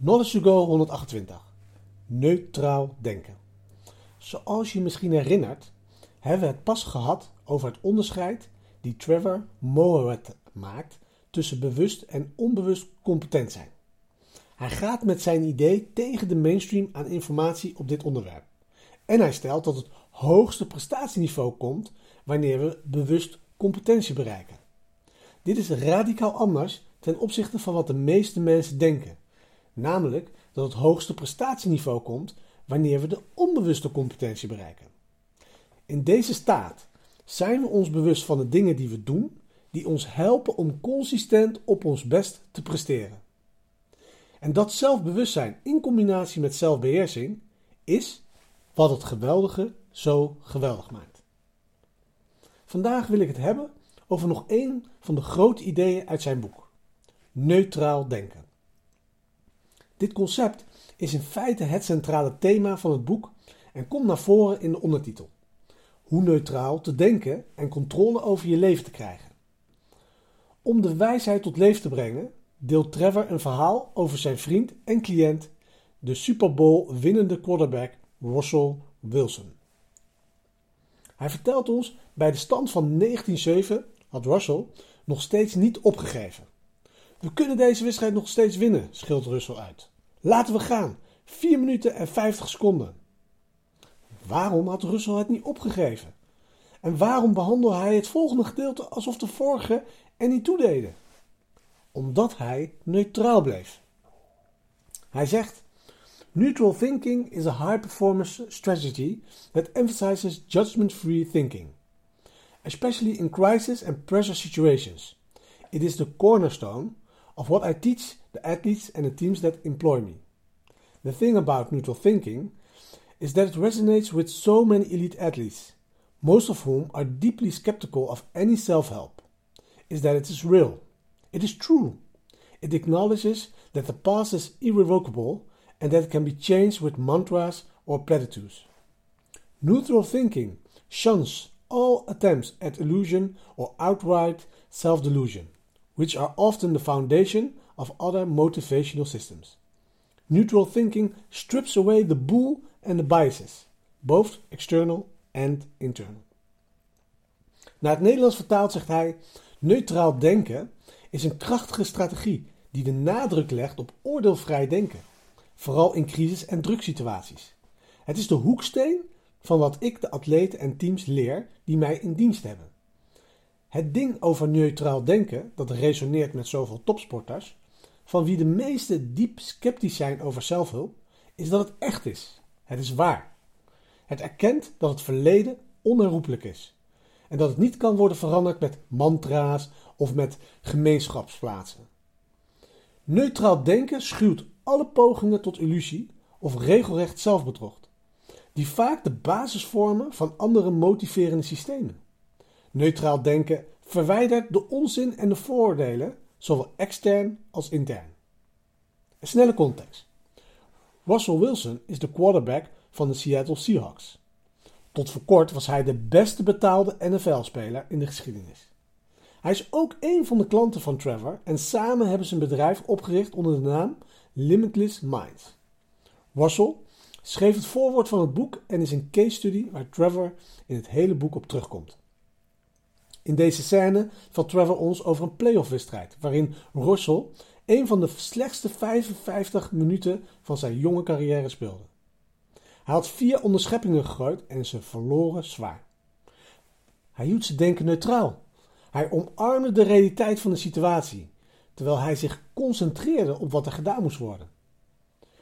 Knowledge to Go 128. Neutraal denken. Zoals je misschien herinnert, hebben we het pas gehad over het onderscheid die Trevor Moawad maakt tussen bewust en onbewust competent zijn. Hij gaat met zijn idee tegen de mainstream aan informatie op dit onderwerp. En hij stelt dat het hoogste prestatieniveau komt wanneer we bewust competentie bereiken. Dit is radicaal anders ten opzichte van wat de meeste mensen denken, namelijk dat het hoogste prestatieniveau komt wanneer we de onbewuste competentie bereiken. In deze staat zijn we ons bewust van de dingen die we doen, die ons helpen om consistent op ons best te presteren. En dat zelfbewustzijn in combinatie met zelfbeheersing is wat het geweldige zo geweldig maakt. Vandaag wil ik het hebben over nog één van de grote ideeën uit zijn boek: neutraal denken. Dit concept is in feite het centrale thema van het boek en komt naar voren in de ondertitel: Hoe neutraal te denken en controle over je leven te krijgen. Om de wijsheid tot leven te brengen, deelt Trevor een verhaal over zijn vriend en cliënt, de Super Bowl winnende quarterback Russell Wilson. Hij vertelt ons bij de stand van 1907 had Russell nog steeds niet opgegeven. We kunnen deze wedstrijd nog steeds winnen, schilt Russell uit. Laten we gaan. 4 minuten en 50 seconden. Waarom had Russell het niet opgegeven? En waarom behandelde hij het volgende gedeelte alsof de vorige er niet toededen? Omdat hij neutraal bleef. Hij zegt: Neutral thinking is a high performance strategy that emphasizes judgment free thinking, especially in crisis and pressure situations. It is the cornerstone of what I teach the athletes and the teams that employ me. The thing about neutral thinking is that it resonates with so many elite athletes, most of whom are deeply skeptical of any self help, is that it is real. It is true. It acknowledges that the past is irrevocable and that it can be changed with mantras or platitudes. Neutral thinking shuns all attempts at illusion or outright self delusion, which are often the foundation of other motivational systems. Neutral thinking strips away the bull and the biases, both external and internal. Naar het Nederlands vertaald zegt hij: neutraal denken is een krachtige strategie die de nadruk legt op oordeelvrij denken, vooral in crisis- en drugsituaties. Het is de hoeksteen van wat ik de atleten en teams leer die mij in dienst hebben. Het ding over neutraal denken, dat resoneert met zoveel topsporters, van wie de meeste diep sceptisch zijn over zelfhulp, is dat het echt is. Het is waar. Het erkent dat het verleden onherroepelijk is. En dat het niet kan worden veranderd met mantra's of met gemeenschapsplaatsen. Neutraal denken schuwt alle pogingen tot illusie of regelrecht zelfbedrog, die vaak de basis vormen van andere motiverende systemen. Neutraal denken verwijdert de onzin en de vooroordelen, zowel extern als intern. Een snelle context. Russell Wilson is de quarterback van de Seattle Seahawks. Tot voor kort was hij de beste betaalde NFL-speler in de geschiedenis. Hij is ook een van de klanten van Trevor en samen hebben ze een bedrijf opgericht onder de naam Limitless Minds. Russell schreef het voorwoord van het boek en is een case study waar Trevor in het hele boek op terugkomt. In deze scène valt Trevor ons over een playoff wedstrijd waarin Russell een van de slechtste 55 minuten van zijn jonge carrière speelde. Hij had vier onderscheppingen gegooid en ze verloren zwaar. Hij hield ze denken neutraal. Hij omarmde de realiteit van de situatie, terwijl hij zich concentreerde op wat er gedaan moest worden.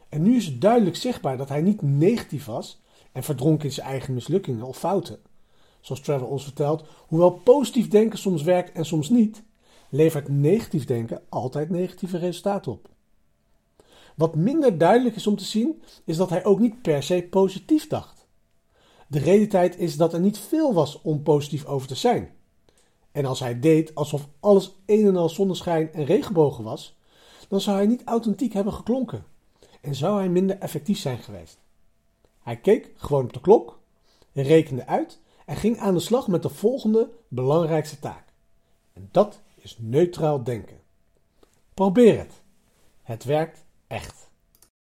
En nu is het duidelijk zichtbaar dat hij niet negatief was en verdronken in zijn eigen mislukkingen of fouten. Zoals Trevor ons vertelt, hoewel positief denken soms werkt en soms niet, levert negatief denken altijd negatieve resultaten op. Wat minder duidelijk is om te zien, is dat hij ook niet per se positief dacht. De realiteit is dat er niet veel was om positief over te zijn. En als hij deed alsof alles een en al zonneschijn en regenbogen was, dan zou hij niet authentiek hebben geklonken en zou hij minder effectief zijn geweest. Hij keek gewoon op de klok, rekende uit en ging aan de slag met de volgende belangrijkste taak. En dat is neutraal denken. Probeer het. Het werkt echt.